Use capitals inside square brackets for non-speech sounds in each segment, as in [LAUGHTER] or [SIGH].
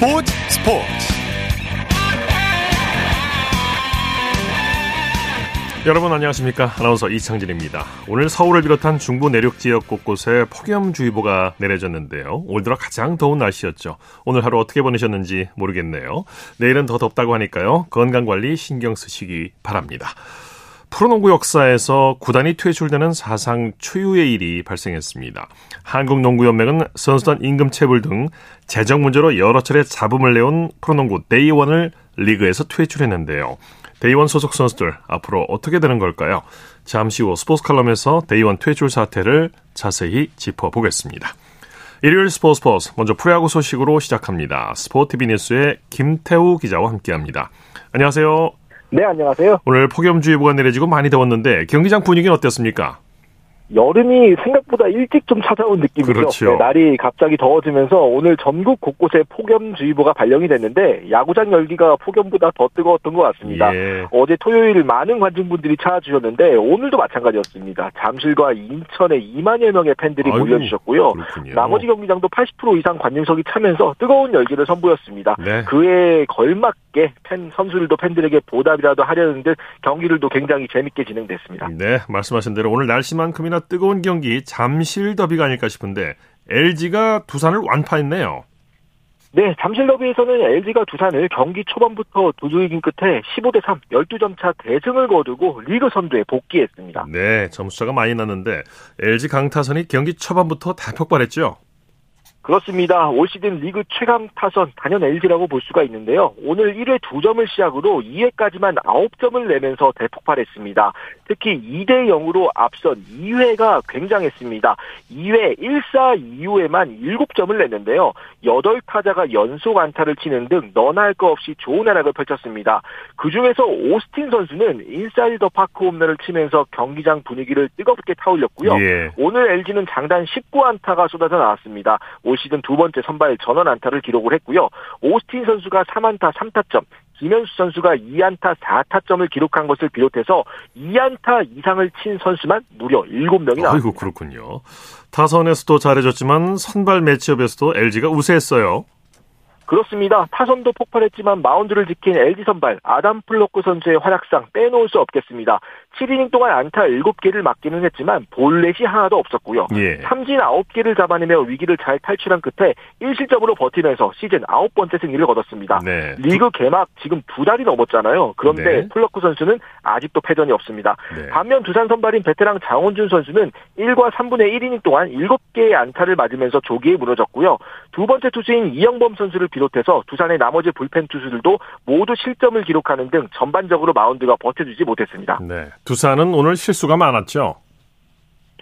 스포츠 스포츠. 여러분 안녕하십니까? 아나운서 이창진입니다. 오늘 서울을 비롯한 중부 내륙 지역 곳곳에 폭염주의보가 내려졌는데요. 올 들어 가장 더운 날씨였죠. 오늘 하루 어떻게 보내셨는지 모르겠네요. 내일은 더 덥다고 하니까요. 건강관리 신경 쓰시기 바랍니다 프로농구 역사에서 구단이 퇴출되는 사상 초유의 일이 발생했습니다. 한국농구연맹은 선수단 임금 체불 등 재정 문제로 여러 차례 잡음을 내온 프로농구 데이원을 리그에서 퇴출했는데요. 데이원 소속 선수들 앞으로 어떻게 되는 걸까요? 잠시 후 스포츠 칼럼에서 데이원 퇴출 사태를 자세히 짚어보겠습니다. 일요일 스포츠 스포츠 먼저 프로야구 소식으로 시작합니다. 스포티비 뉴스의 김태우 기자와 함께합니다. 안녕하세요. 네, 안녕하세요. 오늘 폭염주의보가 내려지고 많이 더웠는데 경기장 분위기는 어땠습니까? 여름이 생각보다 일찍 좀 찾아온 느낌이죠. 그렇죠. 네, 날이 갑자기 더워지면서 오늘 전국 곳곳에 폭염주의보가 발령이 됐는데 야구장 열기가 폭염보다 더 뜨거웠던 것 같습니다. 예. 어제 토요일 많은 관중분들이 찾아주셨는데 오늘도 마찬가지였습니다. 잠실과 인천에 2만여 명의 팬들이 아이고, 몰려주셨고요. 그렇군요. 나머지 경기장도 80% 이상 관중석이 차면서 뜨거운 열기를 선보였습니다. 네. 그에 걸맞게 팬 선수들도 팬들에게 보답이라도 하려는 듯 경기들도 굉장히 재밌게 진행됐습니다. 네, 말씀하신 대로 오늘 날씨만큼이나 뜨거운 경기 잠실 더비가 아닐까 싶은데 LG가 두산을 완파했네요. 네, 잠실 더비에서는 LG가 두산을 경기 초반부터 두두 이긴 끝에 15대 3, 12점 차 대승을 거두고 리그 선두에 복귀했습니다. 네, 점수차가 많이 났는데 LG 강타선이 경기 초반부터 대폭발했죠. 그렇습니다. 올 시즌 리그 최강 타선 단연 LG라고 볼 수가 있는데요. 오늘 1회 2점을 시작으로 2회까지만 9점을 내면서 대폭발했습니다. 특히 2대 0으로 앞선 2회가 굉장했습니다. 2회 1사 이후에만 7점을 냈는데요. 8타자가 연속 안타를 치는 등 너나 할거 없이 좋은 활약을 펼쳤습니다. 그중에서 오스틴 선수는 인사이더 파크 홈런을 치면서 경기장 분위기를 뜨겁게 타올렸고요. 예. 오늘 LG는 장단 19안타가 쏟아져 나왔습니다. 올 시즌 두 번째 선발 전원 안타를 기록을 했고요. 오스틴 선수가 3안타 3타점, 김현수 선수가 2안타 4타점을 기록한 것을 비롯해서 2안타 이상을 친 선수만 무려 7명이 나왔습니다. 아이고 그렇군요. 타선에서도 잘해줬지만 선발 매치업에서도 LG가 우세했어요. 그렇습니다. 타선도 폭발했지만 마운드를 지킨 LG 선발 아담 플럿코 선수의 활약상 빼놓을 수 없겠습니다. 7이닝 동안 안타 7개를 맞기는 했지만 볼넷이 하나도 없었고요. 예. 삼진 9개를 잡아내며 위기를 잘 탈출한 끝에 1실점으로 버티면서 시즌 9번째 승리를 거뒀습니다. 네. 리그 개막 지금 두 달이 넘었잖아요. 그런데 네. 플럿코 선수는 아직도 패전이 없습니다. 네. 반면 두산 선발인 베테랑 장원준 선수는 1과 3분의 1이닝 동안 7개의 안타를 맞으면서 조기에 무너졌고요. 두 번째 투수인 이형범 선수를 비롯해서 두산의 나머지 불펜 투수들도 모두 실점을 기록하는 등 전반적으로 마운드가 버텨주지 못했습니다. 네. 두산은 오늘 실수가 많았죠.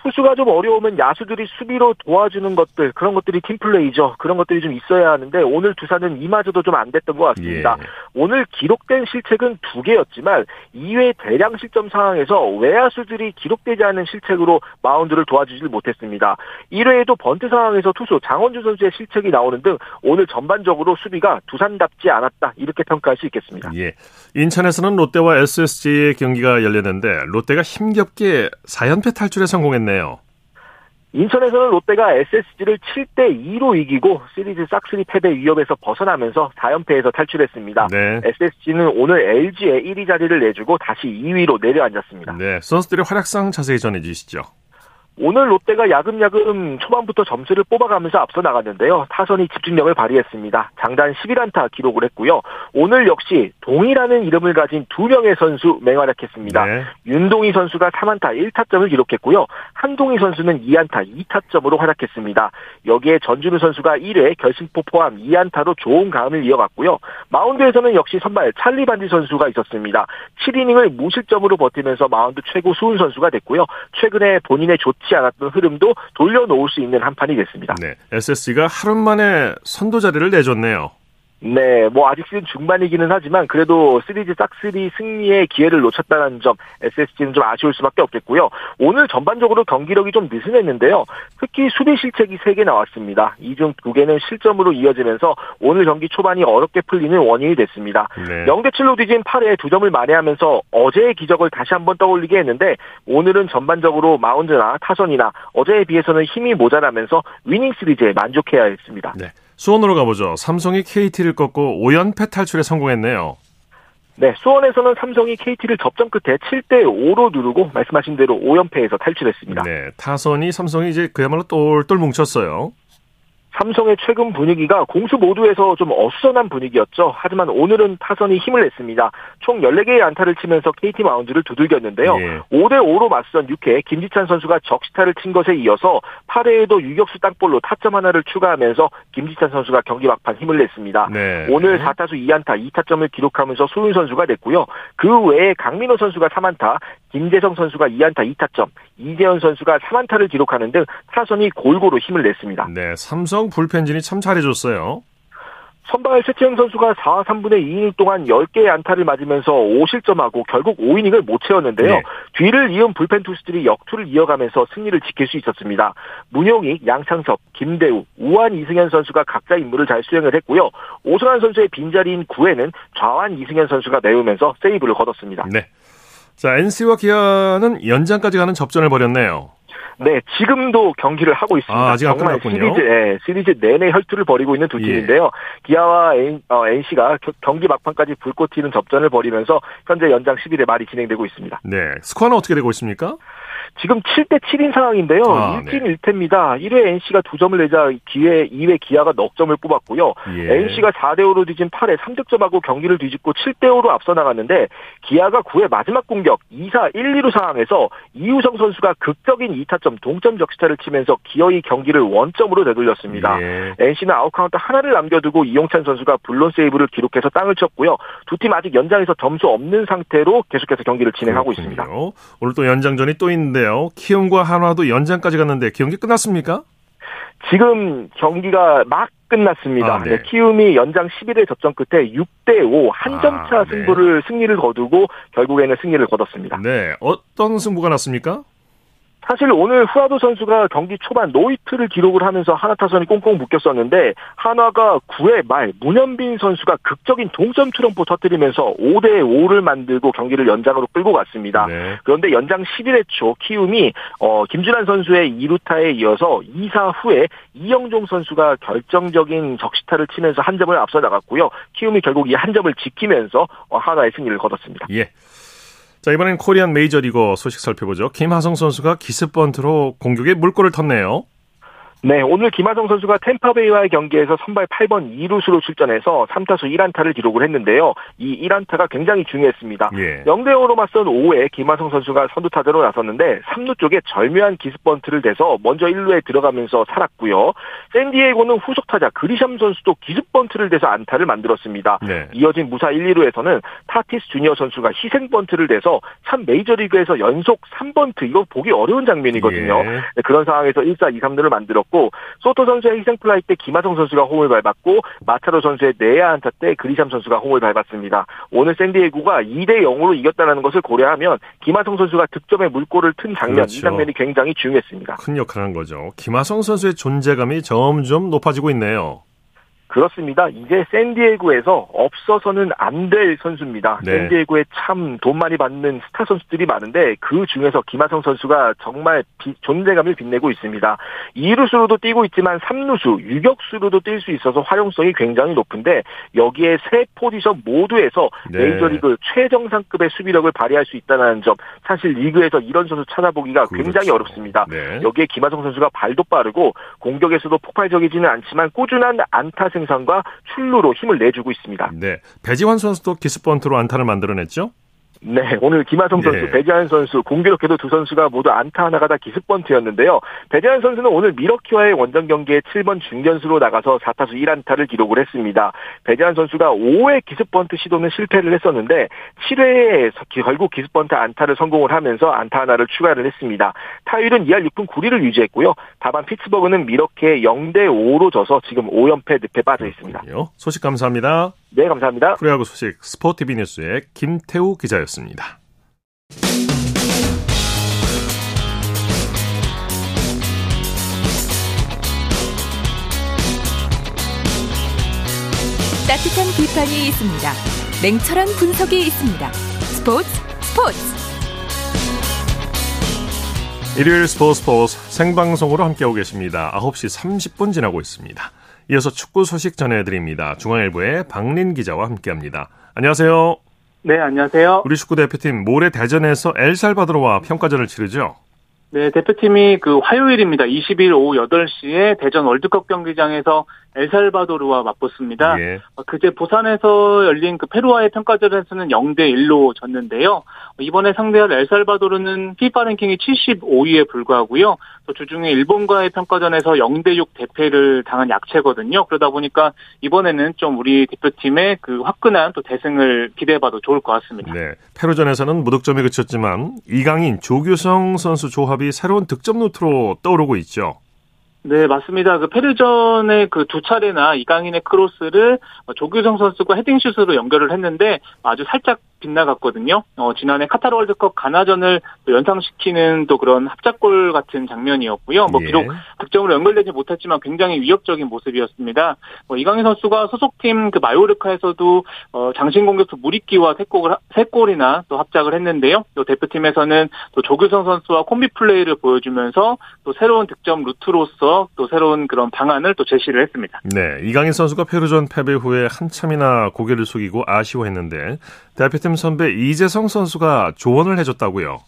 투수가 좀 어려우면 야수들이 수비로 도와주는 것들 그런 것들이 팀플레이죠. 그런 것들이 좀 있어야 하는데 오늘 두산은 이마저도 좀 안 됐던 것 같습니다. 예. 오늘 기록된 실책은 두 개였지만 2회 대량 실점 상황에서 외야수들이 기록되지 않은 실책으로 마운드를 도와주질 못했습니다. 1회에도 번트 상황에서 투수 장원준 선수의 실책이 나오는 등 오늘 전반적으로 수비가 두산답지 않았다 이렇게 평가할 수 있겠습니다. 예. 인천에서는 롯데와 SSG의 경기가 열렸는데 롯데가 힘겹게 4연패 탈출에 성공했네요. 인천에서는 롯데가 SSG를 7대 2로 이기고 시리즈 싹쓸이 패배 위협에서 벗어나면서 4연패에서 탈출했습니다. 네. SSG는 오늘 LG에 1위 자리를 내주고 다시 2위로 내려앉았습니다. 네. 선수들의 활약상 자세히 전해 주시죠. 오늘 롯데가 야금야금 초반부터 점수를 뽑아가면서 앞서 나갔는데요. 타선이 집중력을 발휘했습니다. 장단 11안타 기록을 했고요. 오늘 역시 동이라는 이름을 가진 두 명의 선수 맹활약했습니다. 네. 윤동희 선수가 3안타 1타점을 기록했고요. 한동희 선수는 2안타 2타점으로 활약했습니다. 여기에 전준우 선수가 1회 결승포 포함 2안타로 좋은 가음을 이어갔고요. 마운드에서는 역시 선발 찰리 반지 선수가 있었습니다. 7이닝을 무실점으로 버티면서 마운드 최고 수훈 선수가 됐고요. 최근에 본인의 좋지 않았던 흐름도 돌려놓을 수 있는 한 판이 됐습니다. 네. SSG가 하루 만에 선두 자리를 내줬네요. 네, 뭐 아직 시즌 중반이기는 하지만 그래도 시리즈 싹쓸이 승리의 기회를 놓쳤다는 점 SSG는 좀 아쉬울 수밖에 없겠고요. 오늘 전반적으로 경기력이 좀 느슨했는데요. 특히 수비 실책이 3개 나왔습니다. 이 중 2개는 실점으로 이어지면서 오늘 경기 초반이 어렵게 풀리는 원인이 됐습니다. 네. 0대 7로 뒤진 8회에 2점을 만회하면서 어제의 기적을 다시 한번 떠올리게 했는데 오늘은 전반적으로 마운드나 타선이나 어제에 비해서는 힘이 모자라면서 위닝 시리즈에 만족해야 했습니다. 네. 수원으로 가보죠. 삼성이 KT를 꺾고 5연패 탈출에 성공했네요. 네, 수원에서는 삼성이 KT를 접전 끝에 7대 5로 누르고 말씀하신 대로 5연패에서 탈출했습니다. 네, 타선이 삼성이 이제 그야말로 똘똘 뭉쳤어요. 삼성의 최근 분위기가 공수 모두에서 좀 어수선한 분위기였죠. 하지만 오늘은 타선이 힘을 냈습니다. 총 14개의 안타를 치면서 KT 마운드를 두들겼는데요. 예. 5대5로 맞선 6회 김지찬 선수가 적시타를 친 것에 이어서 8회에도 유격수 땅볼로 타점 하나를 추가하면서 김지찬 선수가 경기 막판 힘을 냈습니다. 네. 오늘 4타수 2안타 2타점을 기록하면서 소윤 선수가 냈고요. 그 외에 강민호 선수가 3안타, 김재성 선수가 2안타 2타점, 이재현 선수가 3안타를 기록하는 등 타선이 골고루 힘을 냈습니다. 네, 삼성 불펜진이 참 잘해줬어요. 선발 최채영 선수가 4, 3분의 2이닝 동안 10개의 안타를 맞으면서 5실점하고 결국 5이닝을 못 채웠는데요. 네. 뒤를 이은 불펜 투수들이 역투를 이어가면서 승리를 지킬 수 있었습니다. 문용익, 양창섭, 김대우, 우한 이승현 선수가 각자 임무를 잘 수행을 했고요. 오승환 선수의 빈자리인 9회는 좌완 이승현 선수가 내우면서 세이브를 거뒀습니다. 네. 자, NC와 기아는 연장까지 가는 접전을 벌였네요. 네, 지금도 경기를 하고 있습니다. 아, 직 정말 시리즈, 예, 시리즈 내내 혈투를 벌이고 있는 두 예. 팀인데요. 기아와 N, 어, NC가 경기 막판까지 불꽃 튀는 접전을 벌이면서 현재 연장 10일에 말이 진행되고 있습니다. 네, 스코어는 어떻게 되고 있습니까? 지금 7대 7인 상황인데요. 아, 1팀 네. 1패입니다. 1회 NC가 2점을 내자 기회 2회 기아가 넉 점을 뽑았고요. 예. NC가 4대 5로 뒤진 8회 3득점하고 경기를 뒤집고 7대 5로 앞서 나갔는데 기아가 9회 마지막 공격 2사 1, 2루 상황에서 이우성 선수가 극적인 2타점 동점 적시타를 치면서 기어이 경기를 원점으로 되돌렸습니다. 예. NC는 아웃카운트 하나를 남겨두고 이용찬 선수가 블론 세이브를 기록해서 땅을 쳤고요. 두 팀 아직 연장에서 점수 없는 상태로 계속해서 경기를 진행하고 그렇군요. 있습니다. 오늘 또 연장전이 또 있는데 요. 있는데요. 키움과 한화도 연장까지 갔는데 경기 끝났습니까? 지금 경기가 막 끝났습니다. 아, 네. 네, 키움이 연장 11회 접전 끝에 6대 5 한 점차 아, 네. 승부를 승리를 거두고 결국에는 승리를 거뒀습니다. 네, 어떤 승부가 났습니까? 사실 오늘 후라도 선수가 경기 초반 노히트를 기록을 하면서 한화 타선이 꽁꽁 묶였었는데 한화가 9회 말 문현빈 선수가 극적인 동점 투런포 터뜨리면서 5대 5를 만들고 경기를 연장으로 끌고 갔습니다. 네. 그런데 연장 11회 초 키움이 어, 김준환 선수의 2루타에 이어서 2사 후에 이영종 선수가 결정적인 적시타를 치면서 한 점을 앞서 나갔고요. 키움이 결국 이 한 점을 지키면서 어, 한화의 승리를 거뒀습니다. 예. 자, 이번엔 코리안 메이저리거 소식 살펴보죠. 김하성 선수가 기습번트로 공격에 물꼬를 텄네요. 네, 오늘 김하성 선수가 템파베이와의 경기에서 선발 8번 2루수로 출전해서 3타수 1안타를 기록을 했는데요. 이 1안타가 굉장히 중요했습니다. 예. 0대 5로 맞선 5회 김하성 선수가 선두타자로 나섰는데 3루 쪽에 절묘한 기습번트를 대서 먼저 1루에 들어가면서 살았고요. 샌디에고는 후속 타자 그리샴 선수도 기습번트를 대서 안타를 만들었습니다. 네. 이어진 무사 1, 2루에서는 타티스 주니어 선수가 희생번트를 대서 참 메이저리그에서 연속 3번트 이거 보기 어려운 장면이거든요. 예. 네, 그런 상황에서 1사 2, 3루를 만들었고 있었고 소토 선수의 희생플라이 때 김하성 선수가 홈을 밟았고 마차도 선수의 내야 안타 때 그리샴 선수가 홈을 밟았습니다. 오늘 샌디에고가 2대 0으로 이겼다는 것을 고려하면 김하성 선수가 득점에 물꼬를 튼 장면 그렇죠. 이 장면이 굉장히 중요했습니다. 큰 역할을 한 거죠. 김하성 선수의 존재감이 점점 높아지고 있네요. 그렇습니다. 이제 샌디에고에서 없어서는 안 될 선수입니다. 네. 샌디에고에 참 돈 많이 받는 스타 선수들이 많은데 그 중에서 김하성 선수가 정말 비, 존재감을 빛내고 있습니다. 2루수로도 뛰고 있지만 3루수, 유격수로도 뛸 수 있어서 활용성이 굉장히 높은데 여기에 세 포지션 모두에서 네. 메이저리그 최정상급의 수비력을 발휘할 수 있다는 점 사실 리그에서 이런 선수 찾아보기가 그렇죠. 굉장히 어렵습니다. 네. 여기에 김하성 선수가 발도 빠르고 공격에서도 폭발적이지는 않지만 꾸준한 안타 생산과 출루로 힘을 내주고 있습니다. 네. 배지환 선수도 기습 번트로 안타를 만들어냈죠? 네, 오늘 김하성 선수, 네. 배재한 선수, 공교롭게도 두 선수가 모두 안타 하나가 다 기습번트였는데요. 배재한 선수는 오늘 미러키와의 원정 경기에 7번 중견수로 나가서 4타수 1안타를 기록을 했습니다. 배재한 선수가 5회 기습번트 시도는 실패를 했었는데 7회에 결국 기습번트 안타를 성공을 하면서 안타 하나를 추가를 했습니다. 타율은 2할 6분 9리를 유지했고요. 다만 피츠버그는 미러키에 0대 5로 져서 지금 5연패 늪에 빠져 있습니다. 소식 감사합니다. 네, 감사합니다. 프로야구 소식 스포티비 뉴스의 김태우 기자였습니다. 따뜻한 비판이 있습니다. 냉철한 분석이 있습니다. 스포츠 스포츠. 일요일 스포츠 스포츠 생방송으로 함께하고 계십니다. 9시 30분 지나고 있습니다. 이어서 축구 소식 전해드립니다. 중앙일보의 박린 기자와 함께합니다. 안녕하세요. 네, 안녕하세요. 우리 축구 대표팀 모레 대전에서 엘살바도르와 평가전을 치르죠. 네, 대표팀이 그 화요일입니다. 20일 오후 8시에 대전 월드컵 경기장에서 엘살바도르와 맞붙습니다. 예. 어, 그제 부산에서 열린 그 페루와의 평가전에서는 0대 1로 졌는데요. 이번에 상대할 엘살바도르는 피파 랭킹이 75위에 불과하고요. 또 주중에 일본과의 평가전에서 0대 6 대패를 당한 약체거든요. 그러다 보니까 이번에는 좀 우리 대표팀의 그 화끈한 또 대승을 기대해봐도 좋을 것 같습니다. 네, 페루전에서는 무득점에 그쳤지만 이강인, 조규성 선수 조합이 새로운 득점 루트로 떠오르고 있죠. 네, 맞습니다. 그 페르전의 그 두 차례나 이강인의 크로스를 조규성 선수가 헤딩슛으로 연결을 했는데 아주 살짝 빗나갔거든요. 어, 지난해 카타르 월드컵 가나전을 연상시키는 또 그런 합작골 같은 장면이었고요. 뭐 비록 예. 득점으로 연결되지 못했지만 굉장히 위협적인 모습이었습니다. 뭐 이강인 선수가 소속팀 그 마요르카에서도 어, 장신 공격수 무리끼와 세, 골, 세 골이나 또 합작을 했는데요. 또 대표팀에서는 또 조규성 선수와 콤비 플레이를 보여주면서 또 새로운 득점 루트로서 또 새로운 그런 방안을 또 제시를 했습니다. 네, 이강인 선수가 페루전 패배 후에 한참이나 고개를 숙이고 아쉬워했는데 대표팀 선배 이재성 선수가 조언을 해줬다고요.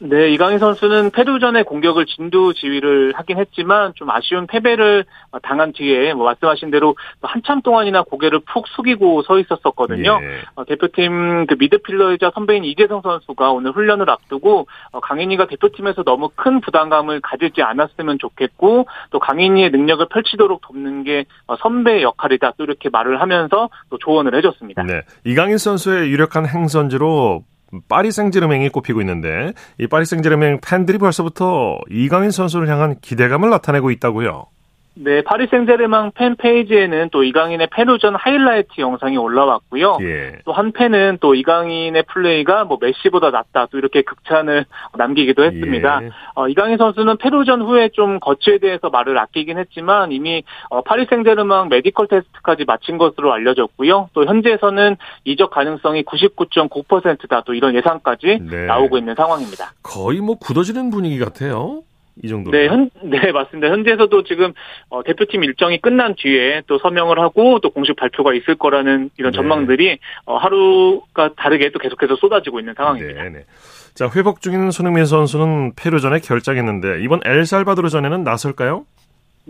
네, 이강인 선수는 페루전의 공격을 진두 지휘를 하긴 했지만 좀 아쉬운 패배를 당한 뒤에 뭐 말씀하신 대로 한참 동안이나 고개를 푹 숙이고 서 있었었거든요. 예. 어, 대표팀 그 미드필더이자 선배인 이재성 선수가 오늘 훈련을 앞두고 어, 강인이가 대표팀에서 너무 큰 부담감을 가지지 않았으면 좋겠고 또 강인이의 능력을 펼치도록 돕는 게 어, 선배의 역할이다 또 이렇게 말을 하면서 또 조언을 해줬습니다. 네, 이강인 선수의 유력한 행선지로 파리 생제르맹이 꼽히고 있는데 이 파리 생제르맹 팬들이 벌써부터 이강인 선수를 향한 기대감을 나타내고 있다고요. 네, 파리 생제르맹 팬 페이지에는 또 이강인의 페루전 하이라이트 영상이 올라왔고요. 예. 또한 팬은 또 이강인의 플레이가 뭐 메시보다 낫다 또 이렇게 극찬을 남기기도 했습니다. 예. 어, 이강인 선수는 페루전 후에 좀 거취에 대해서 말을 아끼긴 했지만 이미 어, 파리 생제르맹 메디컬 테스트까지 마친 것으로 알려졌고요. 또 현재에서는 이적 가능성이 99.9%다 또 이런 예상까지 네. 나오고 있는 상황입니다. 거의 뭐 굳어지는 분위기 같아요. 이 정도. 네, 현, 네, 맞습니다. 현재에서도 지금 어, 대표팀 일정이 끝난 뒤에 또 서명을 하고 또 공식 발표가 있을 거라는 이런 네. 전망들이 어, 하루가 다르게 또 계속해서 쏟아지고 있는 상황입니다. 네, 네. 자, 회복 중인 손흥민 선수는 페루전에 결장했는데 이번 엘살바도르전에는 나설까요?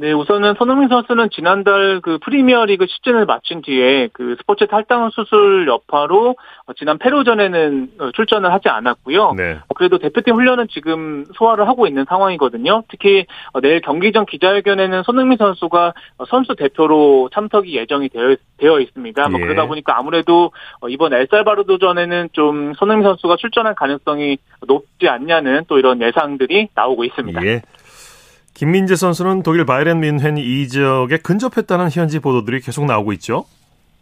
네, 우선은 손흥민 선수는 지난달 그 프리미어리그 시즌을 마친 뒤에 그 스포츠 탈당 수술 여파로 어, 지난 페루전에는 어, 출전을 하지 않았고요. 네. 어, 그래도 대표팀 훈련은 지금 소화를 하고 있는 상황이거든요. 특히 내일 경기 전 기자회견에는 손흥민 선수가 선수 대표로 참석이 예정이 되어, 되어 있습니다. 뭐 예. 그러다 보니까 아무래도 이번 엘살바르도전에는 좀 손흥민 선수가 출전할 가능성이 높지 않냐는 또 이런 예상들이 나오고 있습니다. 예. 김민재 선수는 독일 바이에른 뮌헨 이적에 근접했다는 현지 보도들이 계속 나오고 있죠.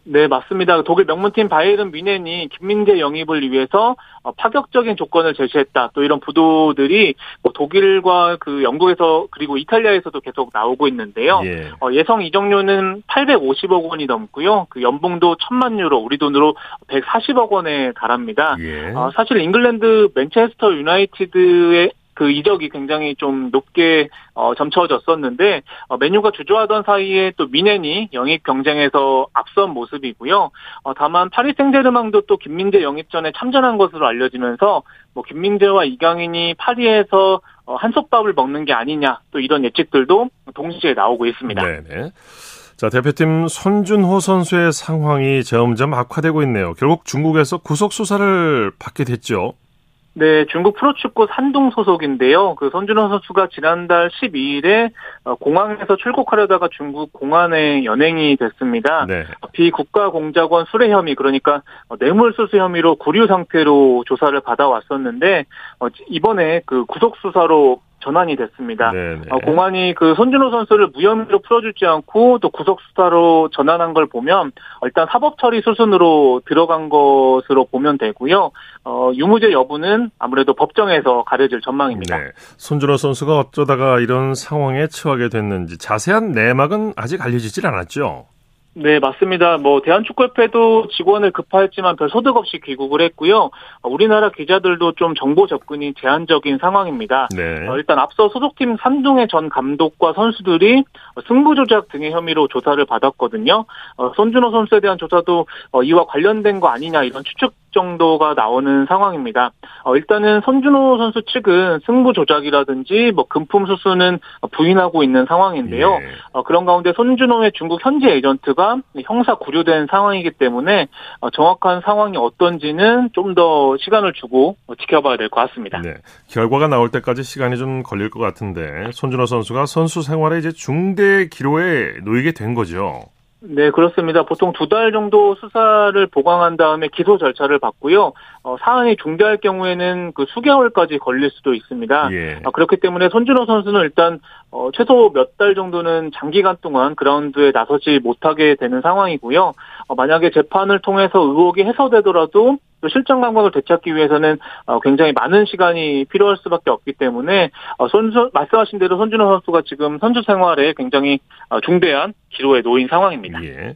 네, 맞습니다. 독일 명문팀 바이에른 뮌헨이 김민재 영입을 위해서 어, 파격적인 조건을 제시했다. 또 이런 보도들이 뭐 독일과 그 영국에서 그리고 이탈리아에서도 계속 나오고 있는데요. 예. 어, 성 이적료는 850억 원이 넘고요. 그 연봉도 1000만 유로, 우리 돈으로 140억 원에 달합니다. 예. 어, 사실 잉글랜드 맨체스터 유나이티드의 그 이적이 굉장히 좀 높게 어, 점쳐졌었는데 어, 메뉴가 주저하던 사이에 또 미넨이 영입 경쟁에서 앞선 모습이고요. 어, 다만 파리 생제르맹도 또 김민재 영입전에 참전한 것으로 알려지면서 뭐 김민재와 이강인이 파리에서 어, 한솥밥을 먹는 게 아니냐 또 이런 예측들도 동시에 나오고 있습니다. 네네. 자, 대표팀 손준호 선수의 상황이 점점 악화되고 있네요. 결국 중국에서 구속 수사를 받게 됐죠. 네, 중국 프로축구 산둥 소속인데요. 그 손준호 선수가 지난달 12일에 어, 공항에서 출국하려다가 중국 공안에 연행이 됐습니다. 네. 비국가 공작원 수뢰 혐의 그러니까 어, 뇌물수수 혐의로 구류 상태로 조사를 받아왔었는데 어, 이번에 그 구속 수사로 전환이 됐습니다. 어, 공안이 그 손준호 선수를 무혐의로 풀어주지 않고 또 구속 수사로 전환한 걸 보면 일단 사법 처리 수순으로 들어간 것으로 보면 되고요. 어, 유무죄 여부는 아무래도 법정에서 가려질 전망입니다. 네. 손준호 선수가 어쩌다가 이런 상황에 처하게 됐는지 자세한 내막은 아직 알려지질 않았죠. 네, 맞습니다. 뭐 대한축구협회도 직원을 급파했지만 별 소득 없이 귀국을 했고요. 어, 우리나라 기자들도 좀 정보 접근이 제한적인 상황입니다. 네. 어, 일단 앞서 소속팀 산둥의 전 감독과 선수들이 승부 조작 등의 혐의로 조사를 받았거든요. 어, 손준호 선수에 대한 조사도 어, 이와 관련된 거 아니냐 이런 추측 정도가 나오는 상황입니다. 어, 일단은 손준호 선수 측은 승부 조작이라든지 뭐 금품 수수는 부인하고 있는 상황인데요. 예. 어, 그런 가운데 손준호의 중국 현지 에이전트가 형사 구류된 상황이기 때문에 어, 정확한 상황이 어떤지는 좀 더 시간을 주고 어, 지켜봐야 될 것 같습니다. 네. 결과가 나올 때까지 시간이 좀 걸릴 것 같은데 손준호 선수가 선수 생활에 이제 중대 기로에 놓이게 된 거죠. 네, 그렇습니다. 보통 두 달 정도 수사를 보강한 다음에 기소 절차를 받고요. 어, 사안이 중대할 경우에는 그 수개월까지 걸릴 수도 있습니다. 예. 어, 그렇기 때문에 손준호 선수는 일단 어, 최소 몇 달 정도는 장기간 동안 그라운드에 나서지 못하게 되는 상황이고요. 어, 만약에 재판을 통해서 의혹이 해소되더라도 또 실정 감각을 되찾기 위해서는 어, 굉장히 많은 시간이 필요할 수밖에 없기 때문에 어, 선수 말씀하신 대로 손준호 선수가 지금 선수 생활에 굉장히 어, 중대한 기로에 놓인 상황입니다. 예.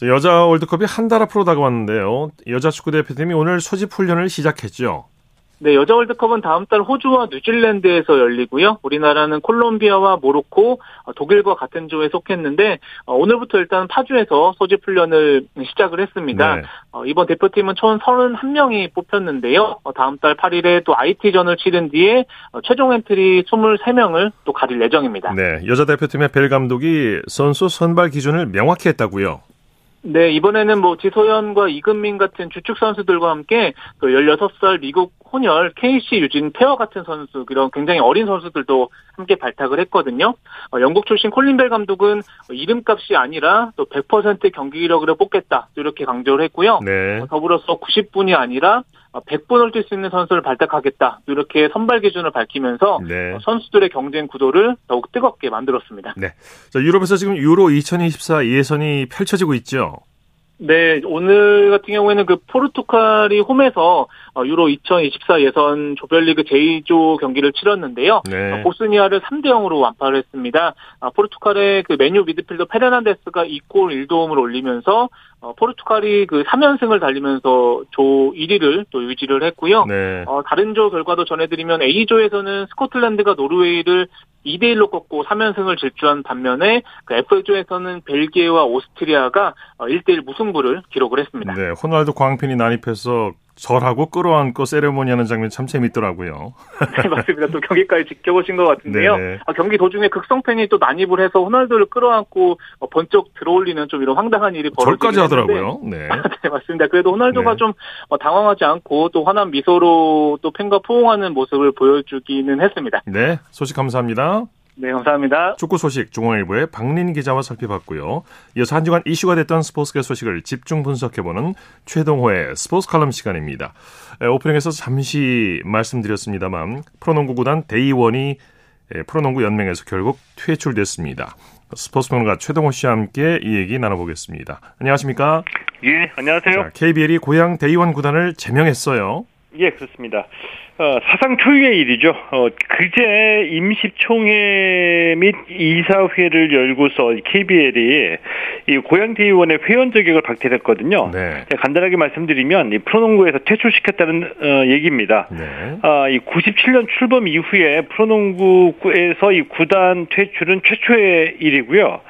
자, 여자 월드컵이 한 달 앞으로 다가왔는데요. 여자 축구 대표팀이 오늘 소집 훈련을 시작했죠. 네, 여자 월드컵은 다음 달 호주와 뉴질랜드에서 열리고요. 우리나라는 콜롬비아와 모로코, 어, 독일과 같은 조에 속했는데 어, 오늘부터 일단 파주에서 소집 훈련을 시작을 했습니다. 네. 어, 이번 대표팀은 총 31명이 뽑혔는데요. 어, 다음 달 8일에 또 IT전을 치른 뒤에 어, 최종 엔트리 23명을 또 가릴 예정입니다. 네. 여자 대표팀의 벨 감독이 선수 선발 기준을 명확히 했다고요. 네, 이번에는 뭐 지소연과 이금민 같은 주축 선수들과 함께 또 16살 미국 혼혈 케이시 유진 페어 같은 선수, 그런 굉장히 어린 선수들도 함께 발탁을 했거든요. 어, 영국 출신 콜린벨 감독은 이름값이 아니라 또 100% 경기력으로 뽑겠다. 이렇게 강조를 했고요. 네. 어, 더불어서 90분이 아니라 100분을 뛸 수 있는 선수를 발탁하겠다. 이렇게 선발 기준을 밝히면서 네. 어, 선수들의 경쟁 구도를 더욱 뜨겁게 만들었습니다. 자, 유럽에서 지금 유로 2024 예선이 펼쳐지고 있죠. 네, 오늘 같은 경우에는 그 포르투갈이 홈에서 어, 유로 2024 예선 조별리그 제2조 경기를 치렀는데요. 네. 어, 보스니아를 3대 0으로 완파를 했습니다. 아, 포르투갈의 그 메뉴 미드필더 페르난데스가 2골 1도움을 올리면서 어, 포르투갈이 그 3연승을 달리면서 조 1위를 또 유지를 했고요. 네. 어, 다른 조 결과도 전해드리면 A조에서는 스코틀랜드가 노르웨이를 2대1로 꺾고 3연승을 질주한 반면에 그 F조에서는 벨기에와 오스트리아가 어, 1대1 무승 부를 기록을 했습니다. 네. 호날두 광팬이 난입해서 절하고 끌어안고 세레모니 하는 장면 참 재밌더라고요. [LAUGHS] 네, 맞습니다. 또 경기까지 지켜보신 것 같은데요. 네네. 아, 경기 도중에 극성팬이 또 난입을 해서 호날두를 끌어안고 어, 번쩍 들어올리는 좀 이런 황당한 일이 벌어지긴 절까지 하더라고요. 네. [LAUGHS] 네, 맞습니다. 그래도 호날두가 네. 좀 어, 당황하지 않고 또 환한 미소로 또 팬과 포옹하는 모습을 보여주기는 했습니다. 네. 소식 감사합니다. 네, 감사합니다. 축구 소식 중앙일보의 박린 기자와 살펴봤고요. 이어서 한 주간 이슈가 됐던 스포츠계 소식을 집중 분석해보는 최동호의 스포츠 칼럼 시간입니다. 에, 오프닝에서 잠시 말씀드렸습니다만 프로농구 구단 데이원이 에, 프로농구 연맹에서 결국 퇴출됐습니다. 스포츠 평론가 최동호 씨와 함께 이 얘기 나눠보겠습니다. 안녕하십니까? 예, 안녕하세요. 자, KBL이 고향 데이원 구단을 제명했어요. 예, 그렇습니다. 어, 사상 초유의 일이죠. 어, 그제 임시총회 및 이사회를 열고서 KBL이 이 고양 대의원의 회원 자격을 박탈했거든요. 네. 네, 간단하게 말씀드리면 이 프로농구에서 퇴출시켰다는 어, 얘기입니다. 네. 아, 이 97년 출범 이후에 프로농구에서 이 구단 퇴출은 최초의 일이고요.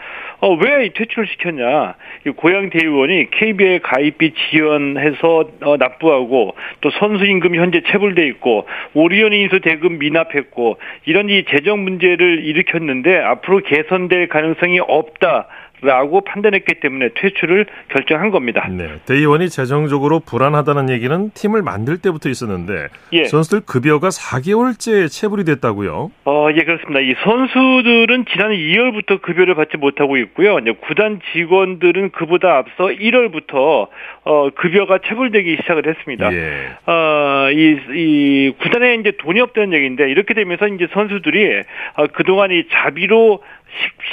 어, 왜이 퇴출을 시켰냐? 이 고양 대의원이 KBL 가입비 지연해서 어, 납부하고 또 선수 임금 현재 체불돼 있고 오리온 인수 대금 미납했고 이런 이 재정 문제를 일으켰는데 앞으로 개선될 가능성이 없다. 라고 판단했기 때문에 퇴출을 결정한 겁니다. 네. 데이원이 재정적으로 불안하다는 얘기는 팀을 만들 때부터 있었는데 예. 선수들 급여가 4개월째 체불이 됐다고요. 어, 예, 그렇습니다. 이 선수들은 지난해 2월부터 급여를 받지 못하고 있고요. 이제 구단 직원들은 그보다 앞서 1월부터 어, 급여가 체불되기 시작을 했습니다. 예. 어, 이, 이, 구단에 이제 돈이 없다는 얘기인데, 이렇게 되면서 이제 선수들이, 어, 그동안 이 자비로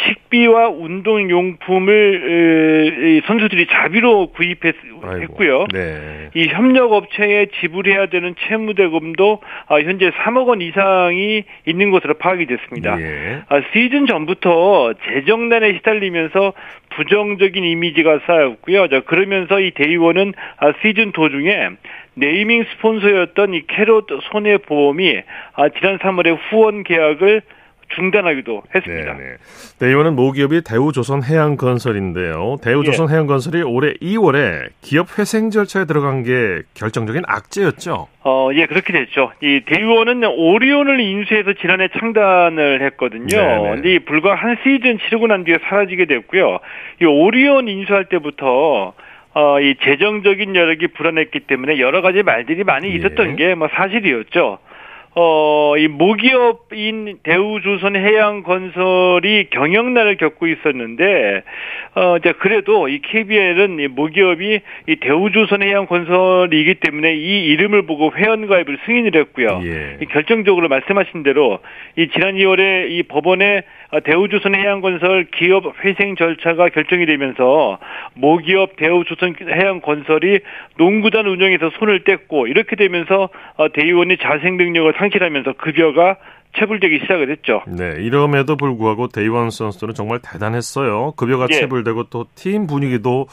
식, 비와 운동용품을 선수들이 자비로 구입했고요. 네. 이 협력업체에 지불해야 되는 채무대금도 아, 현재 3억 원 이상이 있는 것으로 파악이 됐습니다. 예. 아, 시즌 전부터 재정난에 시달리면서 부정적인 이미지가 쌓였고요. 그러면서 이 대의원은 아, 시즌 도중에 네이밍 스폰서였던 이 캐롯 손해보험이 지난 3월에 후원 계약을 중단하기도 했습니다. 네네. 네, 이번은 모기업이 대우조선해양건설인데요. 대우조선해양건설이 예. 올해 2월에 기업 회생 절차에 들어간 게 결정적인 악재였죠. 어, 예, 그렇게 됐죠. 이 대우원은 오리온을 인수해서 지난해 창단을 했거든요. 네네. 근데 불과 한 시즌 치르고 난 뒤에 사라지게 됐고요. 이 오리온 인수할 때부터 어, 이 재정적인 여력이 불안했기 때문에 여러 가지 말들이 많이 예. 있었던 예. 게뭐 사실이었죠. 어, 이 모기업인 대우조선 해양 건설이 경영난을 겪고 있었는데, 어, 이제 그래도 이 KBL은 이 모기업이 이 대우조선 해양 건설이기 때문에 이 이름을 보고 회원가입을 승인을 했고요. 예. 결정적으로 말씀하신 대로 이 지난 2월에 이 법원에 대우조선 해양건설 기업 회생 절차가 결정이 되면서 모기업 대우조선 해양건설이 농구단 운영에서 손을 뗐고 이렇게 되면서 어, 대의원이 자생 능력을 상 상실하면서 급여가 체불되기 시작을 했죠. 네, 이럼에도 불구하고 데이원 선수들은 정말 대단했어요. 급여가 예. 체불되고 또 팀 분위기도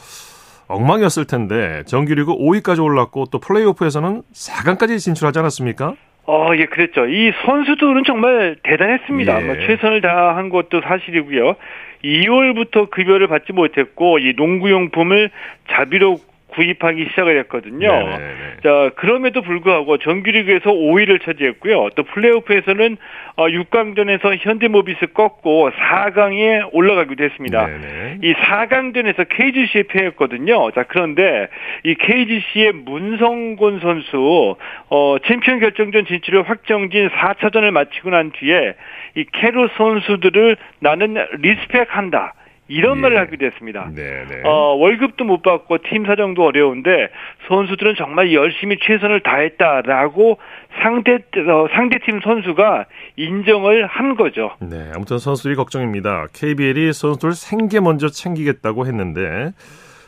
엉망이었을 텐데 정규리그 5위까지 올랐고 또 플레이오프에서는 4강까지 진출하지 않았습니까? 어, 예, 그랬죠. 이 선수들은 정말 대단했습니다. 예. 뭐 최선을 다한 것도 사실이고요. 2월부터 급여를 받지 못했고 이 농구용품을 자비로 구입하기 시작을 했거든요. 네네네. 네, 네. 자, 그럼에도 불구하고 정규리그에서 5위를 차지했고요. 또 플레이오프에서는 6강전에서 어, 현대모비스 꺾고 4강에 올라가기도 했습니다. 네네. 이 4강전에서 KGC에 패했거든요. 자, 그런데 이 KGC의 문성곤 선수 어 챔피언 결정전 진출을 확정지은 4차전을 마치고 난 뒤에 이 캐롯 선수들을 나는 respect한다. 이런 예. 말을 하기도 했습니다. 네네. 네. 어, 월급도 못 받고 팀 사정도 어려운데 선수들은 정말 열심히 최선을 다했다라고 상대 어, 상대 팀 선수가 인정을 한 거죠. 네, 아무튼 선수들이 걱정입니다. KBL이 선수들 생계 먼저 챙기겠다고 했는데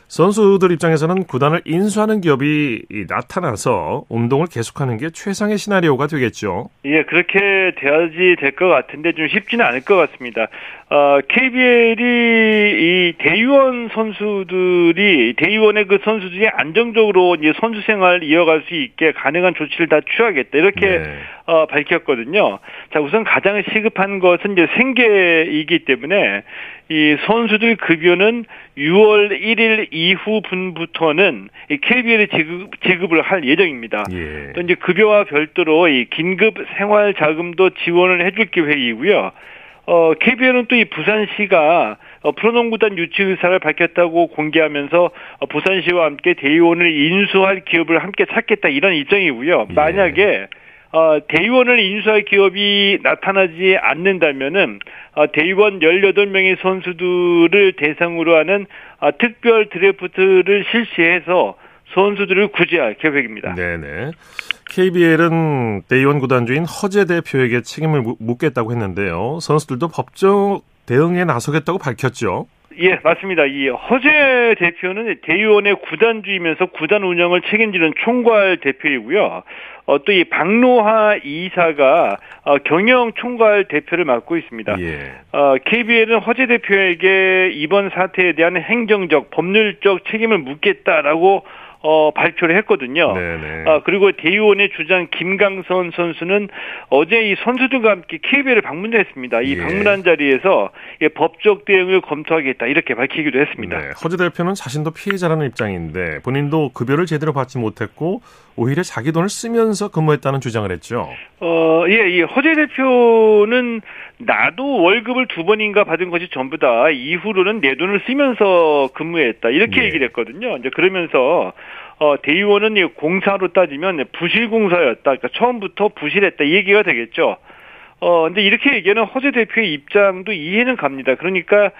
선수들 입장에서는 구단을 인수하는 기업이 나타나서 운동을 계속하는 게 최상의 시나리오가 되겠죠. 예, 그렇게 돼야지 될 것 같은데 좀 쉽지는 않을 것 같습니다. 어, KBL이 이 대의원 선수들이 대의원의 그 선수들이 안정적으로 이제 선수 생활 이어갈 수 있게 가능한 조치를 다 취하겠다 이렇게 네. 어, 밝혔거든요. 자, 우선 가장 시급한 것은 이제 생계이기 때문에 이 선수들 급여는 6월 1일 이후 분부터는 이 KBL에 지급, 지급을 할 예정입니다. 예. 또 이제 급여와 별도로 이 긴급 생활 자금도 지원을 해줄 계획이고요. 어, KBL은 또 이 부산시가 어, 프로농구단 유치 의사를 밝혔다고 공개하면서 어, 부산시와 함께 대의원을 인수할 기업을 함께 찾겠다 이런 입장이고요. 예. 만약에 어, 대의원을 인수할 기업이 나타나지 않는다면은 어, 대의원 18명의 선수들을 대상으로 하는 어, 특별 드래프트를 실시해서 선수들을 구제할 계획입니다. 네네. KBL은 대의원 구단주인 허재 대표에게 책임을 묻겠다고 했는데요. 선수들도 법적 대응에 나서겠다고 밝혔죠. 예, 맞습니다. 이 허재 대표는 대의원의 구단주이면서 구단 운영을 책임지는 총괄 대표이고요. 어, 또 이 박노하 이사가 어, 경영 총괄 대표를 맡고 있습니다. 예. 어, KBL은 허재 대표에게 이번 사태에 대한 행정적, 법률적 책임을 묻겠다라고 어, 발표를 했거든요. 아, 그리고 대의원의 주장 김강선 선수는 어제 이 선수들과 함께 KBL을 방문했습니다. 이 예. 방문한 자리에서 예, 법적 대응을 검토하겠다 이렇게 밝히기도 했습니다. 네. 허재 대표는 자신도 피해자라는 입장인데 본인도 급여를 제대로 받지 못했고 오히려 자기 돈을 쓰면서 근무했다는 주장을 했죠. 어, 예, 이 허재 대표는 나도 월급을 두 번인가 받은 것이 전부다. 이후로는 내 돈을 쓰면서 근무했다. 이렇게 예. 얘기를 했거든요. 이제 그러면서 어, 대의원은 공사로 따지면 부실공사였다. 그러니까 처음부터 부실했다. 이 얘기가 되겠죠. 어, 근데 이렇게 얘기하는 허재 대표의 입장도 이해는 갑니다. 그러니까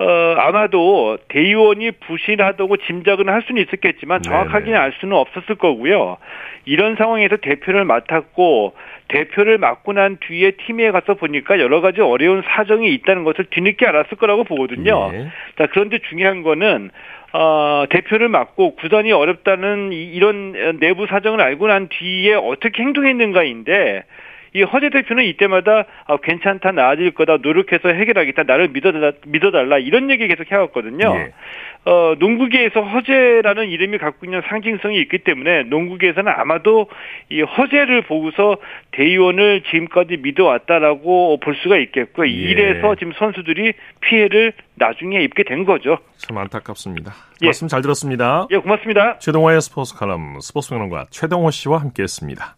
어, 아마도 대의원이 부실하다고 짐작은 할 수는 있었겠지만 정확하게는 알 수는 없었을 거고요. 이런 상황에서 대표를 맡았고 대표를 맡고 난 뒤에 팀에 가서 보니까 여러 가지 어려운 사정이 있다는 것을 뒤늦게 알았을 거라고 보거든요. 예. 자, 그런데 중요한 거는 어, 대표를 맡고 구단이 어렵다는 이, 이런 내부 사정을 알고 난 뒤에 어떻게 행동했는가인데 이 허재 대표는 이때마다 아, 괜찮다 나아질 거다 노력해서 해결하겠다 나를 믿어달라, 믿어달라 이런 얘기 계속 해왔거든요. 예. 어, 농구계에서 허재라는 이름이 갖고 있는 상징성이 있기 때문에 농구계에서는 아마도 이 허재를 보고서 대의원을 지금까지 믿어왔다라고 볼 수가 있겠고 예. 이래서 지금 선수들이 피해를 나중에 입게 된 거죠. 참 안타깝습니다. 예. 말씀 잘 들었습니다. 예, 고맙습니다. 최동화의 스포츠 칼럼 스포츠 평론가 최동호 씨와 함께했습니다.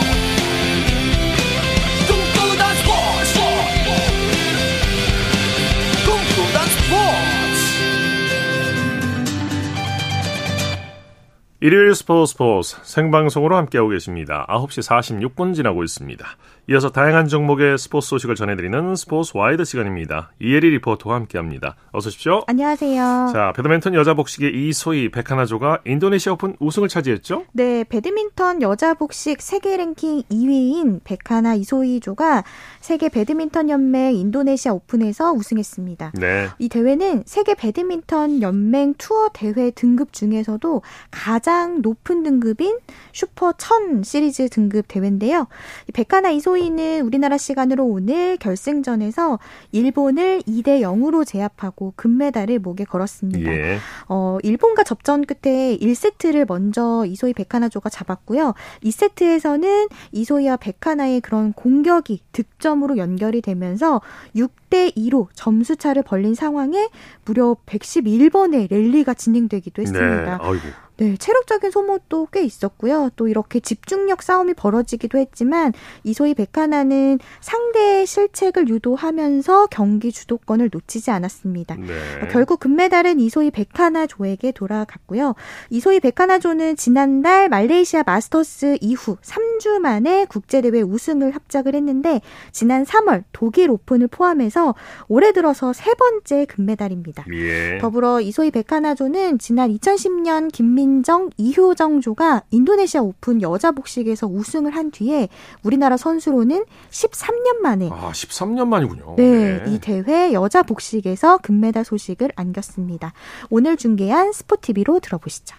일요일 스포츠 스포츠 생방송으로 함께하고 계십니다. 9시 46분 지나고 있습니다. 이어서 다양한 종목의 스포츠 소식을 전해드리는 스포츠 와이드 시간입니다. 이혜리 리포터와 함께합니다. 어서 오십시오. 안녕하세요. 자, 배드민턴 여자 복식의 이소희 백하나조가 인도네시아 오픈 우승을 차지했죠? 네, 배드민턴 여자 복식 세계 랭킹 2위인 백하나 이소희조가 세계 배드민턴 연맹 인도네시아 오픈에서 우승했습니다. 네. 이 대회는 세계 배드민턴 연맹 투어 대회 등급 중에서도 가장 높은 등급인 슈퍼 1000 시리즈 등급 대회인데요. 이 백하나 이소희 는 우리나라 시간으로 오늘 결승전에서 일본을 2대 0으로 제압하고 금메달을 목에 걸었습니다. 예. 어, 일본과 접전 끝에 1세트를 먼저 이소희 백하나조가 잡았고요. 2세트에서는 이소희와 백하나의 그런 공격이 득점으로 연결이 되면서 6대 2로 점수 차를 벌린 상황에 무려 111번의 랠리가 진행되기도 네. 했습니다. 아이고. 네, 체력적인 소모도 꽤 있었고요. 또 이렇게 집중력 싸움이 벌어지기도 했지만 이소희 백하나는 상대의 실책을 유도하면서 경기 주도권을 놓치지 않았습니다. 네. 어, 결국 금메달은 이소희 백하나조에게 돌아갔고요. 이소희 백하나조는 지난달 말레이시아 마스터스 이후 3주 만에 국제대회 우승을 합작을 했는데 지난 3월 독일 오픈을 포함해서 올해 들어서 세 번째 금메달입니다. 예. 더불어 이소희 백하나조는 지난 2010년 김민정, 이효정조가 인도네시아 오픈 여자 복식에서 우승을 한 뒤에 우리나라 선수로는 13년 만에 아, 13년 만이군요. 네, 이 대회 여자 복식에서 금메달 소식을 안겼습니다. 오늘 중계한 스포티비로 들어보시죠.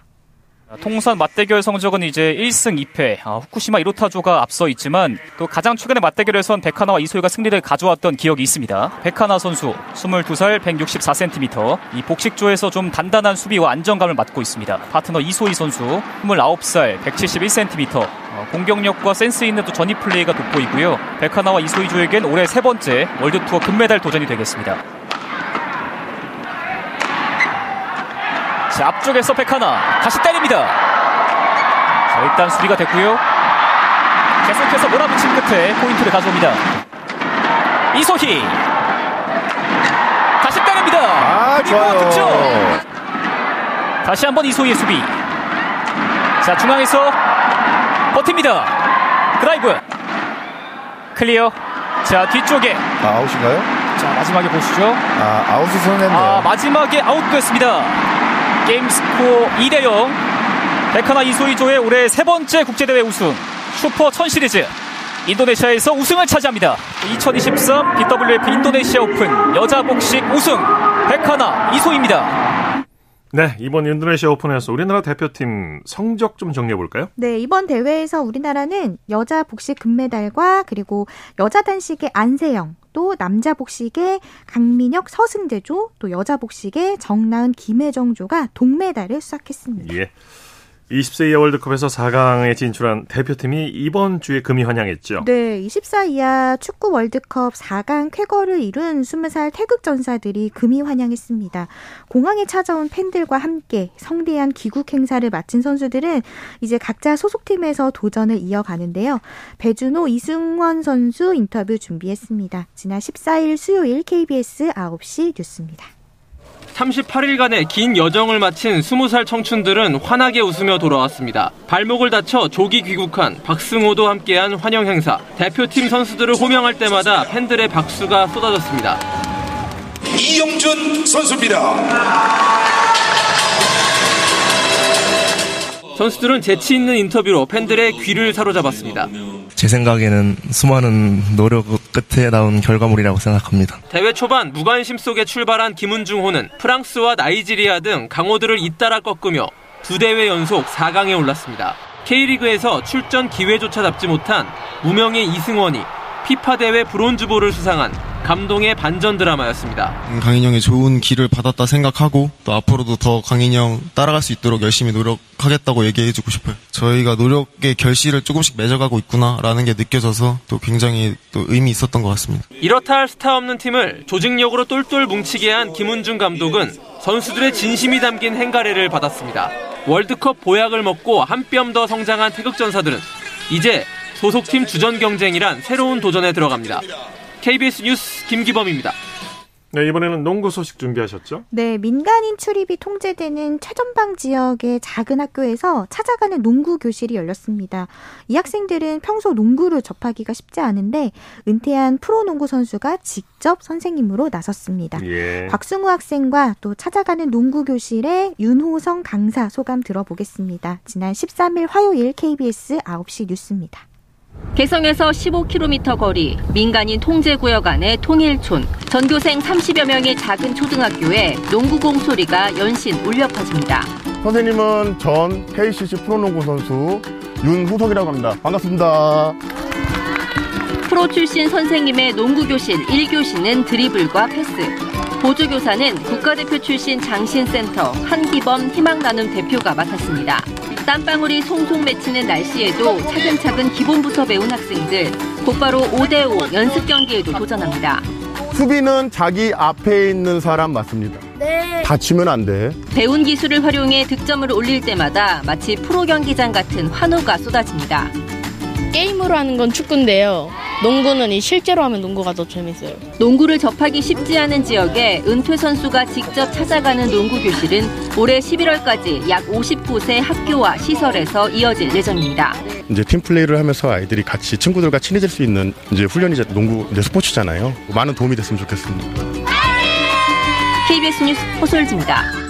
통산 맞대결 성적은 이제 1승 2패. 아, 후쿠시마 히로타조가 앞서 있지만 또 가장 최근의 맞대결에선 백하나와 이소희가 승리를 가져왔던 기억이 있습니다. 백하나 선수 22살 164cm. 이 복식조에서 좀 단단한 수비와 안정감을 맡고 있습니다. 파트너 이소희 선수 29살 171cm. 어, 공격력과 센스 있는 또 전입 플레이가 돋보이고요. 백하나와 이소희 조에겐 올해 세 번째 월드투어 금메달 도전이 되겠습니다. 자, 앞쪽에서 백하나 다시 때립니다. 자, 일단 수비가 됐고요. 계속해서 몰아붙인 끝에 포인트를 가져옵니다. 이소희 다시 때립니다. 아, 그리고 좋아요. 득점. 다시 한번 이소희의 수비. 자, 중앙에서 버팁니다. 드라이브. 클리어. 자, 뒤쪽에. 아, 아웃인가요? 자, 마지막에 보시죠. 아, 아웃을 선언했네요. 아, 마지막에 아웃됐습니다. 게임 스코어 2대 0. 백하나 이소희조의 올해 세 번째 국제대회 우승. 슈퍼 1000 시리즈. 인도네시아에서 우승을 차지합니다. 2023 BWF 인도네시아 오픈 여자 복식 우승. 백하나 이소희입니다. 네, 이번 인도네시아 오픈에서 우리나라 대표팀 성적 좀 정리해 볼까요? 네, 이번 대회에서 우리나라는 여자 복식 금메달과 그리고 여자 단식의 안세영, 또 남자 복식의 강민혁 서승재조, 또 여자 복식의 정나은 김혜정조가 동메달을 수확했습니다. 예. 20세 이하 월드컵에서 4강에 진출한 대표팀이 이번 주에 금이 환영했죠. 네, 24 이하 축구 월드컵 4강 쾌거를 이룬 20살 태극 전사들이 금이 환영했습니다. 공항에 찾아온 팬들과 함께 성대한 귀국 행사를 마친 선수들은 이제 각자 소속팀에서 도전을 이어가는데요. 배준호, 이승원 선수 인터뷰 준비했습니다. 지난 14일 수요일 KBS 9시 뉴스입니다. 38일간의 긴 여정을 마친 20살 청춘들은 환하게 웃으며 돌아왔습니다. 발목을 다쳐 조기 귀국한 박승호도 함께한 환영 행사. 대표팀 선수들을 호명할 때마다 팬들의 박수가 쏟아졌습니다. 이영준 선수입니다. 선수들은 재치 있는 인터뷰로 팬들의 귀를 사로잡았습니다. 제 생각에는 수많은 노력 끝에 나온 결과물이라고 생각합니다. 대회 초반 무관심 속에 출발한 김은중호는 프랑스와 나이지리아 등 강호들을 잇따라 꺾으며 두 대회 연속 4강에 올랐습니다. K리그에서 출전 기회조차 잡지 못한 무명의 이승원이 피파 대회 브론즈볼을 수상한 감동의 반전 드라마였습니다. 강인영의 좋은 길을 받았다 생각하고 또 앞으로도 더 강인영 따라갈 수 있도록 열심히 노력하겠다고 얘기해주고 싶어요. 저희가 노력의 결실을 조금씩 맺어가고 있구나라는 게 느껴져서 또 굉장히 또 의미 있었던 것 같습니다. 이렇다 할 스타 없는 팀을 조직력으로 똘똘 뭉치게 한 김은중 감독은 선수들의 진심이 담긴 행가래를 받았습니다. 월드컵 보약을 먹고 한 뼘 더 성장한 태극전사들은 이제 소속팀 주전 경쟁이란 새로운 도전에 들어갑니다. KBS 뉴스 김기범입니다. 네, 이번에는 농구 소식 준비하셨죠? 네, 민간인 출입이 통제되는 최전방 지역의 작은 학교에서 찾아가는 농구 교실이 열렸습니다. 이 학생들은 평소 농구를 접하기가 쉽지 않은데 은퇴한 프로농구 선수가 직접 선생님으로 나섰습니다. 예. 곽승우 학생과 또 찾아가는 농구 교실의 윤호성 강사 소감 들어보겠습니다. 지난 13일 화요일 KBS 9시 뉴스입니다. 개성에서 15km 거리 민간인 통제구역 안의 통일촌 전교생 30여 명의 작은 초등학교에 농구공 소리가 연신 울려 퍼집니다. 선생님은 전 KCC 프로농구 선수 윤후석이라고 합니다. 반갑습니다. 프로 출신 선생님의 농구 교실 1교시는 드리블과 패스 보조교사는 국가대표 출신 장신센터 한기범 희망나눔 대표가 맡았습니다. 땀방울이 송송 맺히는 날씨에도 차근차근 기본부터 배운 학생들 곧바로 5대5 연습 경기에도 도전합니다. 수비는 자기 앞에 있는 사람 맞습니다. 네. 다치면 안 돼. 배운 기술을 활용해 득점을 올릴 때마다 마치 프로 경기장 같은 환호가 쏟아집니다. 게임으로 하는 건 축구인데요. 농구는 이 실제로 하면 농구가 더 재밌어요. 농구를 접하기 쉽지 않은 지역에 은퇴 선수가 직접 찾아가는 농구 교실은 올해 11월까지 약 50곳의 학교와 시설에서 이어질 예정입니다. 이제 팀 플레이를 하면서 아이들이 같이 친구들과 친해질 수 있는 이제 훈련이 이제 농구 이제 스포츠잖아요. 많은 도움이 됐으면 좋겠습니다. KBS 뉴스 호솔지입니다.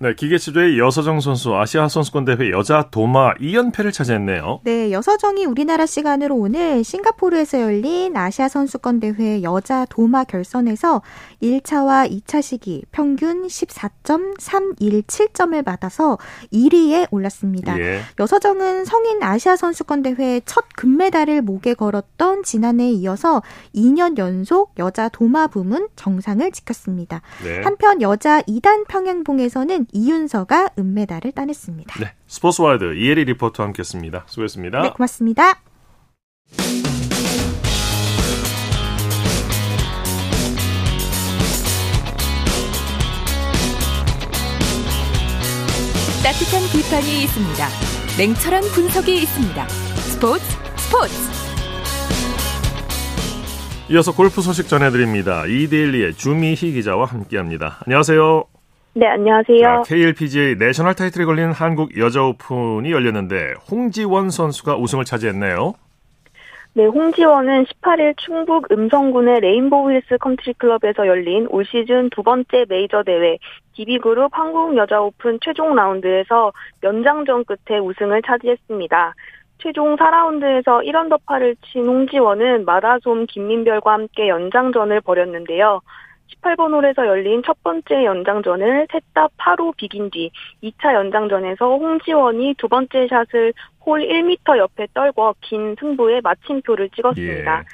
네, 기계치도의 여서정 선수 아시아 선수권 대회 여자 도마 2연패를 차지했네요. 네, 여서정이 우리나라 시간으로 오늘 싱가포르에서 열린 아시아 선수권 대회 여자 도마 결선에서 1차와 2차 시기 평균 14.317점을 받아서 1위에 올랐습니다. 예. 여서정은 성인 아시아 선수권 대회 첫 금메달을 목에 걸었던 지난해에 이어서 2년 연속 여자 도마 부문 정상을 지켰습니다. 네. 한편 여자 2단 평행봉에서는 이윤서가 은메달을 따냈습니다. 네, 스포츠와이드 이혜리 리포터와 함께했습니다. 수고했습니다. 네, 고맙습니다. 따뜻한 비판이 있습니다. 냉철한 분석이 있습니다. 스포츠 스포츠 이어서 골프 소식 전해드립니다. 이데일리의 주미희 기자와 함께합니다. 안녕하세요. 네, 안녕하세요. 자, KLPGA 내셔널 타이틀이 걸린 한국 여자 오픈이 열렸는데 홍지원 선수가 우승을 차지했네요. 네, 홍지원은 18일 충북 음성군의 레인보우 힐스 컨트리 클럽에서 열린 올 시즌 두 번째 메이저 대회 DB그룹 한국 여자 오픈 최종 라운드에서 연장전 끝에 우승을 차지했습니다. 최종 4라운드에서 1언더파를 친 홍지원은 마다솜 김민별과 함께 연장전을 벌였는데요. 18번 홀에서 열린 첫 번째 연장전을 셋 다 파로 비긴 뒤 2차 연장전에서 홍지원이 두 번째 샷을 홀 1m 옆에 떨궈 긴 승부에 마침표를 찍었습니다. 예.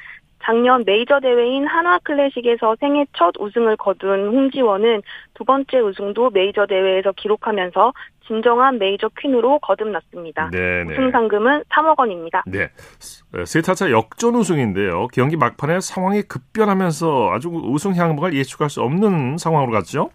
작년 메이저 대회인 한화 클래식에서 생애 첫 우승을 거둔 홍지원은 두 번째 우승도 메이저 대회에서 기록하면서 진정한 메이저 퀸으로 거듭났습니다. 네네. 우승 상금은 3억 원입니다. 네. 세타차 역전 우승인데요. 경기 막판에 상황이 급변하면서 아주 우승 향방을 예측할 수 없는 상황으로 갔죠?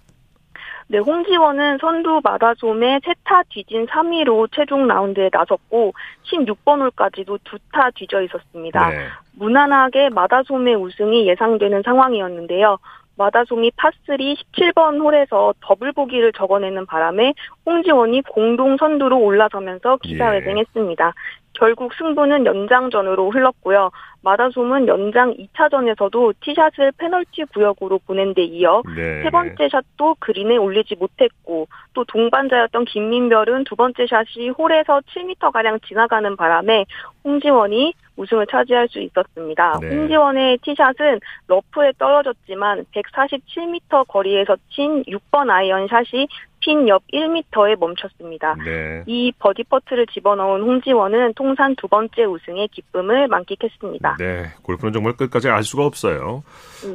네, 홍지원은 선두 마다솜에 세타 뒤진 3위로 최종 라운드에 나섰고 16번 홀까지도 두 타 뒤져 있었습니다. 네. 무난하게 마다솜의 우승이 예상되는 상황이었는데요. 마다솜이 파3 17번 홀에서 더블 보기를 적어내는 바람에 홍지원이 공동 선두로 올라서면서 기사회생했습니다. 결국 승부는 연장전으로 흘렀고요. 마다솜은 연장 2차전에서도 티샷을 페널티 구역으로 보낸 데 이어 네. 세 번째 샷도 그린에 올리지 못했고 또 동반자였던 김민별은 두 번째 샷이 홀에서 7m가량 지나가는 바람에 홍지원이 우승을 차지할 수 있었습니다. 네. 홍지원의 티샷은 러프에 떨어졌지만 147m 거리에서 친 6번 아이언 샷이 핀 옆 1m에 멈췄습니다. 네. 이 버디 퍼트를 집어넣은 홍지원은 통산 두 번째 우승의 기쁨을 만끽했습니다. 네. 골프는 정말 끝까지 알 수가 없어요.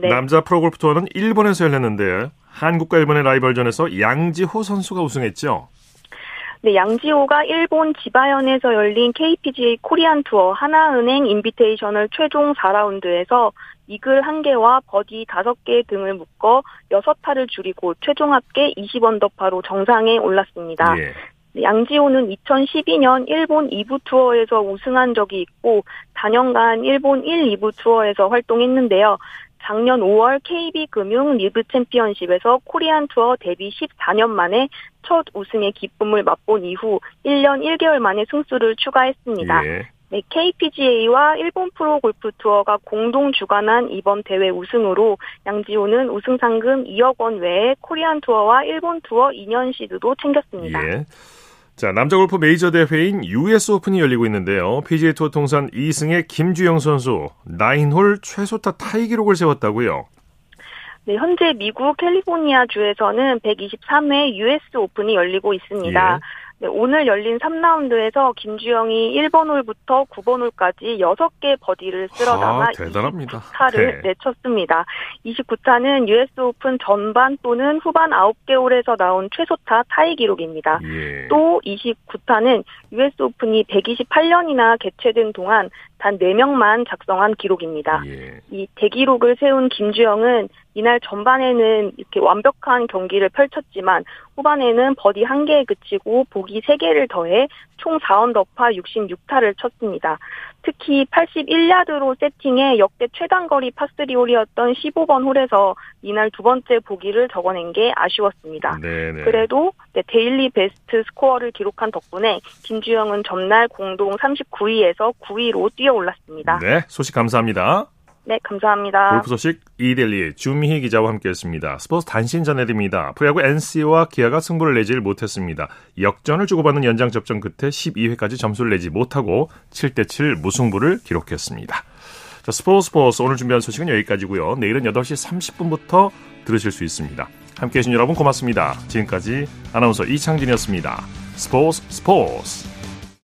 네. 남자 프로골프 투어는 일본에서 열렸는데 한국과 일본의 라이벌전에서 양지호 선수가 우승했죠. 네, 양지호가 일본 지바현에서 열린 KPGA 코리안 투어 하나은행 인비테이셔널 최종 4라운드에서 이글 1개와 버디 5개 등을 묶어 6타를 줄이고 최종 합계 20언더파로 정상에 올랐습니다. 예. 네, 양지호는 2012년 일본 2부 투어에서 우승한 적이 있고 4년간 일본 1, 2부 투어에서 활동했는데요. 작년 5월 KB금융 리브 챔피언십에서 코리안 투어 데뷔 14년 만에 첫 우승의 기쁨을 맛본 이후 1년 1개월 만에 승수를 추가했습니다. 예. 네, KPGA와 일본 프로 골프 투어가 공동 주관한 이번 대회 우승으로 양지호는 우승 상금 2억 원 외에 코리안 투어와 일본 투어 2년 시드도 챙겼습니다. 예. 자, 남자 골프 메이저 대회인 US 오픈이 열리고 있는데요. PGA 투어 통산 2승의 김주형 선수 9홀 최소타 타이 기록을 세웠다고요. 네, 현재 미국 캘리포니아 주에서는 123회 US 오픈이 열리고 있습니다. 예. 네, 오늘 열린 3라운드에서 김주형이 1번 홀부터 9번 홀까지 6개 버디를 쓸어 담아 아, 대단합니다. 29타를 네. 내쳤습니다. 29타는 US 오픈 전반 또는 후반 9개 홀에서 나온 최소타 타이 기록입니다. 예. 또 29타는 US 오픈이 128년이나 개최된 동안 단 4명만 작성한 기록입니다. 예. 이 대기록을 세운 김주형은 이날 전반에는 이렇게 완벽한 경기를 펼쳤지만 후반에는 버디 1개에 그치고 보기 3개를 더해 총 4언더파 66타를 쳤습니다. 특히 81야드로 세팅해 역대 최단거리 파3 홀이었던 15번 홀에서 이날 두 번째 보기를 적어낸 게 아쉬웠습니다. 네네. 그래도 네, daily 베스트 스코어를 기록한 덕분에 김주형은 전날 공동 39위에서 9위로 뛰어 올랐습니다. 네, 소식 감사합니다. 네, 감사합니다. 골프 소식 이데일리의 주미희 기자와 함께했습니다. 스포츠 단신 전해드립니다. 프로야구 NC와 기아가 승부를 내질 못했습니다. 역전을 주고받는 연장 접전 끝에 12회까지 점수를 내지 못하고 7대7 무승부를 기록했습니다. 자, 스포츠 스포츠 오늘 준비한 소식은 여기까지고요. 내일은 8시 30분부터 들으실 수 있습니다. 함께해 주신 여러분 고맙습니다. 지금까지 아나운서 이창진이었습니다. 스포츠 스포츠